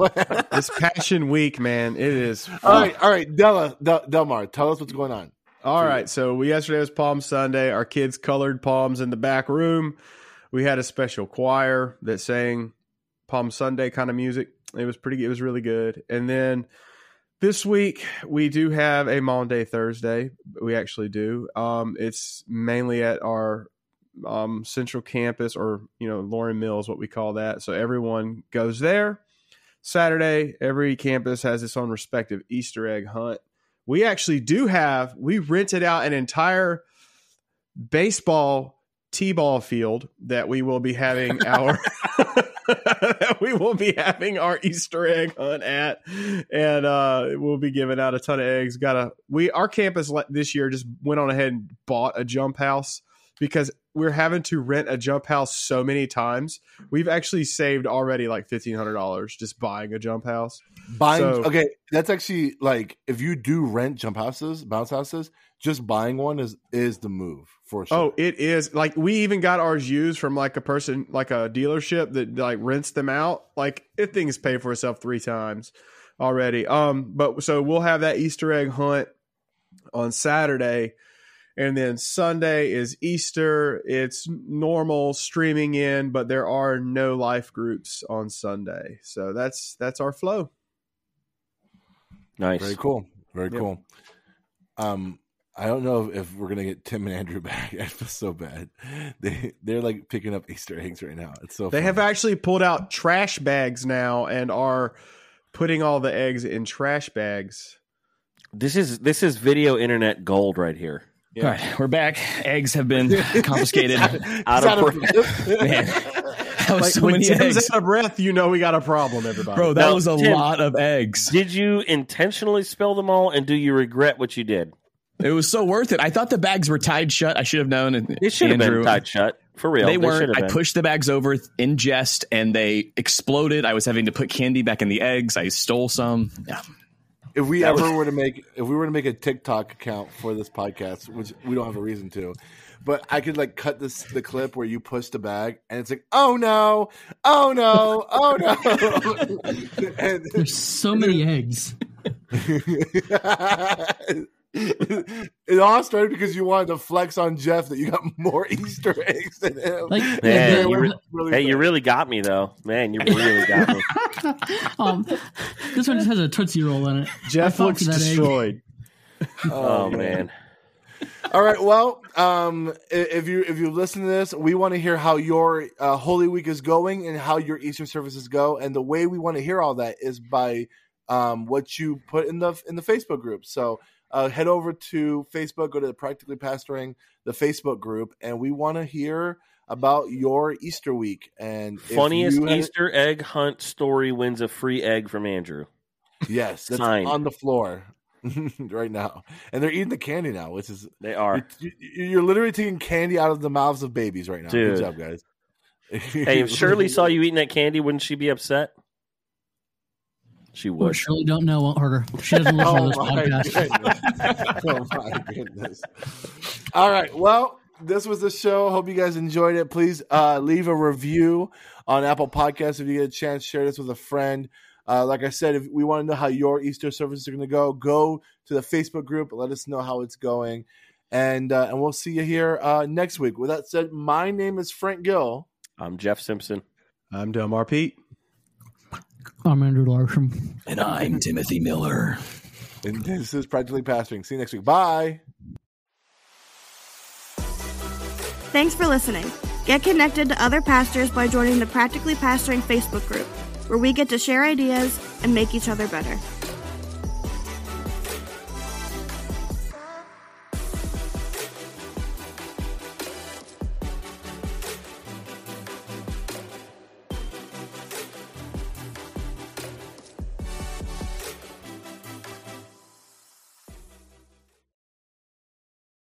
It's Passion Week, man. It is. all right, all right, Della, Del, Delmar, tell us what's going on. All right. So we yesterday was Palm Sunday. Our kids colored palms in the back room. We had a special choir that sang Palm Sunday kind of music. It was pretty. It was really good. And then this week we do have a Monday Thursday. We actually do. Um, it's mainly at our um, central campus, or you know, Lauren Mills, what we call that. So everyone goes there. Saturday, every campus has its own respective Easter egg hunt we actually do have we rented out an entire baseball t-ball field that we will be having our we will be having our easter egg hunt at. And uh we'll be giving out a ton of eggs. Got a we our campus this year just went on ahead and bought a jump house because we're having to rent a jump house so many times we've actually saved already like $1500 just buying a jump house Buying So- okay, that's actually like if you do rent jump houses, bounce houses, just buying one is is the move for sure. Oh, it is. Like we even got ours used from like a person like a dealership that like rents them out. Like it thing's paid for itself three times already. Um, but so we'll have that Easter egg hunt on Saturday. And then Sunday is Easter. It's normal streaming in, but there are no life groups on Sunday. So that's that's our flow. Nice. Very cool. Very Yep. cool. Um, I don't know if we're gonna get Tim and Andrew back. I feel so bad. They they're like picking up Easter eggs right now. It's so They funny. have actually pulled out trash bags now and are putting all the eggs in trash bags. This is this is video internet gold right here. Yeah. All right, we're back. Eggs have been confiscated. Out Is of that a- breath. Man, that was Like so when many Tim's eggs, out of breath, you know we got a problem, everybody. bro. That Now, was a Tim- lot of eggs. Did you intentionally spill them all, and do you regret what you did? It was so worth it. I thought the bags were tied shut. I should have known. And It should have been Andrew- tied shut for real. They should weren't. I pushed the bags over in jest, and they exploded. I was having to put candy back in the eggs. I stole some. Yeah, if we That ever was- were to make if we were to make a TikTok account for this podcast, which we don't have a reason to, but I could like cut this the clip where you push the bag and it's like, oh no, oh no, oh no. and, There's so many eggs. it all started because you wanted to flex on Jeff that you got more Easter eggs than him. Like, Man, yeah, you re- Really Hey, you really got me though, man. You really got me. um, this one just has a tootsie roll in it. Jeff looks for that egg. destroyed. Oh man. All right. Well, um, if you if you listen to this, we want to hear how your uh, Holy Week is going and how your Easter services go. And the way we want to hear all that is by um, what you put in the in the Facebook group. So uh, head over to Facebook, go to the Practically Pastoring, the Facebook group, and we want to hear about your Easter week. And Funniest had- Easter egg hunt story wins a free egg from Andrew. yes, that's Signed. on the floor right now, and they're eating the candy now, which is They are. you- you- you're literally taking candy out of the mouths of babies right now. Dude. Good job, guys. Hey, if Shirley saw you eating that candy, wouldn't she be upset? She What would. Shirley don't know won't hurt her. She doesn't listen to Oh this podcast. oh my goodness. All right. Well, this was the show. Hope you guys enjoyed it. Please uh, leave a review on Apple Podcasts if you get a chance. Share this with a friend. Uh, like I said, if we want to know how your Easter services are going to go, go to the Facebook group. Let us know how it's going, and uh, and we'll see you here uh, next week. With that said, my name is Frank Gill. I'm Jeff Simpson. I'm Delmar Pete. I'm Andrew Larson. And I'm Timothy Miller. And this is Practically Pastoring. See you next week. Bye. Thanks for listening. Get connected to other pastors by joining the Practically Pastoring Facebook group, where we get to share ideas and make each other better.